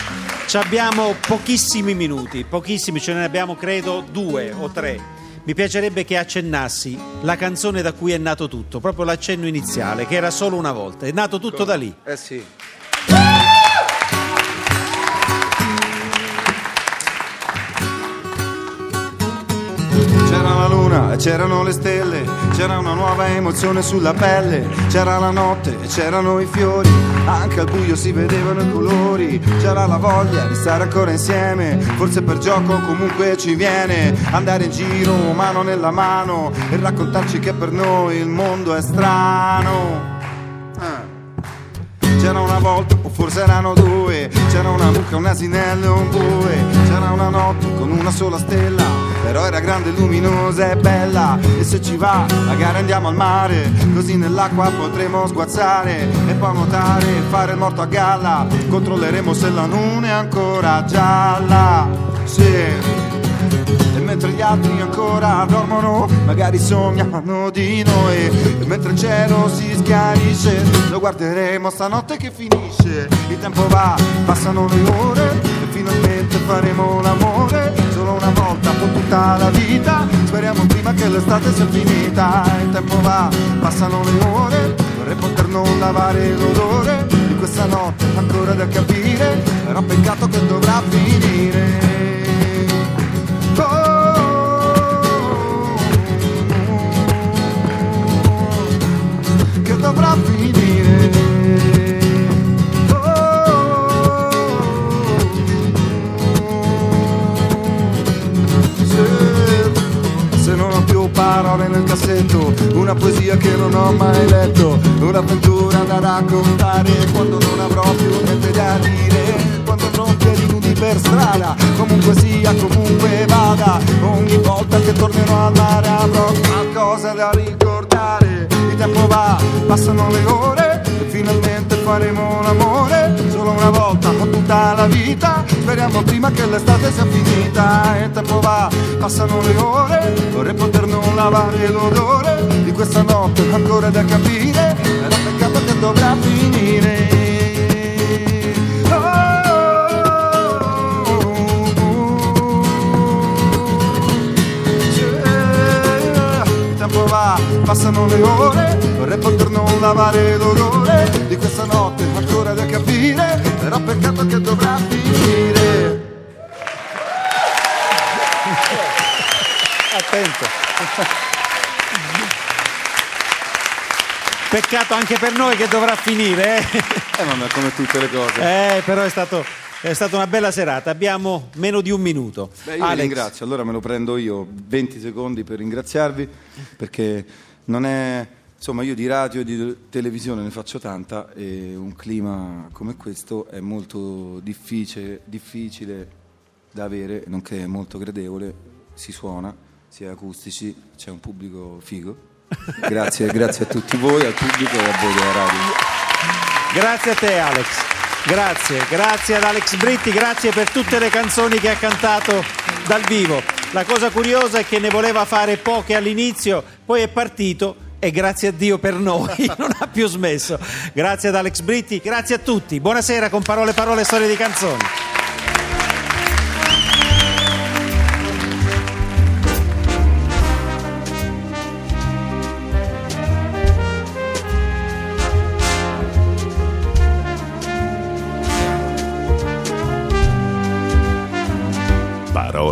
ci abbiamo pochissimi minuti, pochissimi, ce ne abbiamo credo due o tre. Mi piacerebbe che accennassi la canzone da cui è nato tutto, proprio l'accenno iniziale, che era solo una volta. È nato tutto da lì. Eh sì. C'era la luna e c'erano le stelle, c'era una nuova emozione sulla pelle, c'era la notte e c'erano i fiori, anche al buio si vedevano i colori, c'era la voglia di stare ancora insieme, forse per gioco comunque ci viene, andare in giro mano nella mano e raccontarci che per noi il mondo è strano. Ah. C'era una volta, o forse erano due, c'era una mucca, un asinello e un bue, c'era una notte con una sola stella, però era grande, luminosa e bella, e se ci va, magari andiamo al mare, così nell'acqua potremo sguazzare, e poi nuotare, fare il morto a galla, controlleremo se la luna è ancora gialla, sì. E mentre gli altri ancora dormono, magari sognano di noi. E mentre il cielo si schiarisce, lo guarderemo stanotte che finisce. Il tempo va, passano le ore e finalmente faremo l'amore. Volta per tutta la vita. Speriamo prima che l'estate sia finita. Il tempo va, passano le ore. Vorrei poter non lavare l'odore di questa notte ancora da capire. Però peccato che dovrà finire. Oh, che dovrà finire. Parole nel cassetto, una poesia che non ho mai letto, un'avventura da raccontare quando non avrò più niente da dire, quando andrò piedi nudi per strada, comunque sia, comunque vada, ogni volta che tornerò al mare avrò qualcosa da ricordare, il tempo va, passano le ore finalmente faremo l'amore, solo una volta o tutta la vita, speriamo prima che l'estate sia finita, il tempo va, passano le ore, vorrei non lavare l'odore di questa notte ancora da capire, era peccato che dovrà finire. Il tempo va, passano le ore, vorrei poter non lavare l'odore di questa notte ancora da capire, però peccato che dovrà finire. Attento. Peccato anche per noi che dovrà finire, eh? Eh mamma, come tutte le cose. Eh, però è, stato- è stata una bella serata. Abbiamo meno di un minuto. Beh, io vi Alex, ringrazio, allora me lo prendo io 20 secondi per ringraziarvi perché non è insomma io di radio e di televisione ne faccio tanta e un clima come questo è molto difficile, difficile da avere, nonché molto gradevole, si suona, si è acustici, c'è un pubblico figo. Grazie, grazie a tutti voi, al pubblico e a voi della radio. Grazie a te, Alex. Grazie, grazie ad Alex Britti, grazie per tutte le canzoni che ha cantato dal vivo. La cosa curiosa è che ne voleva fare poche all'inizio, poi è partito e grazie a Dio per noi non ha più smesso. Grazie ad Alex Britti, grazie a tutti. Buonasera con parole, parole, storie di canzoni.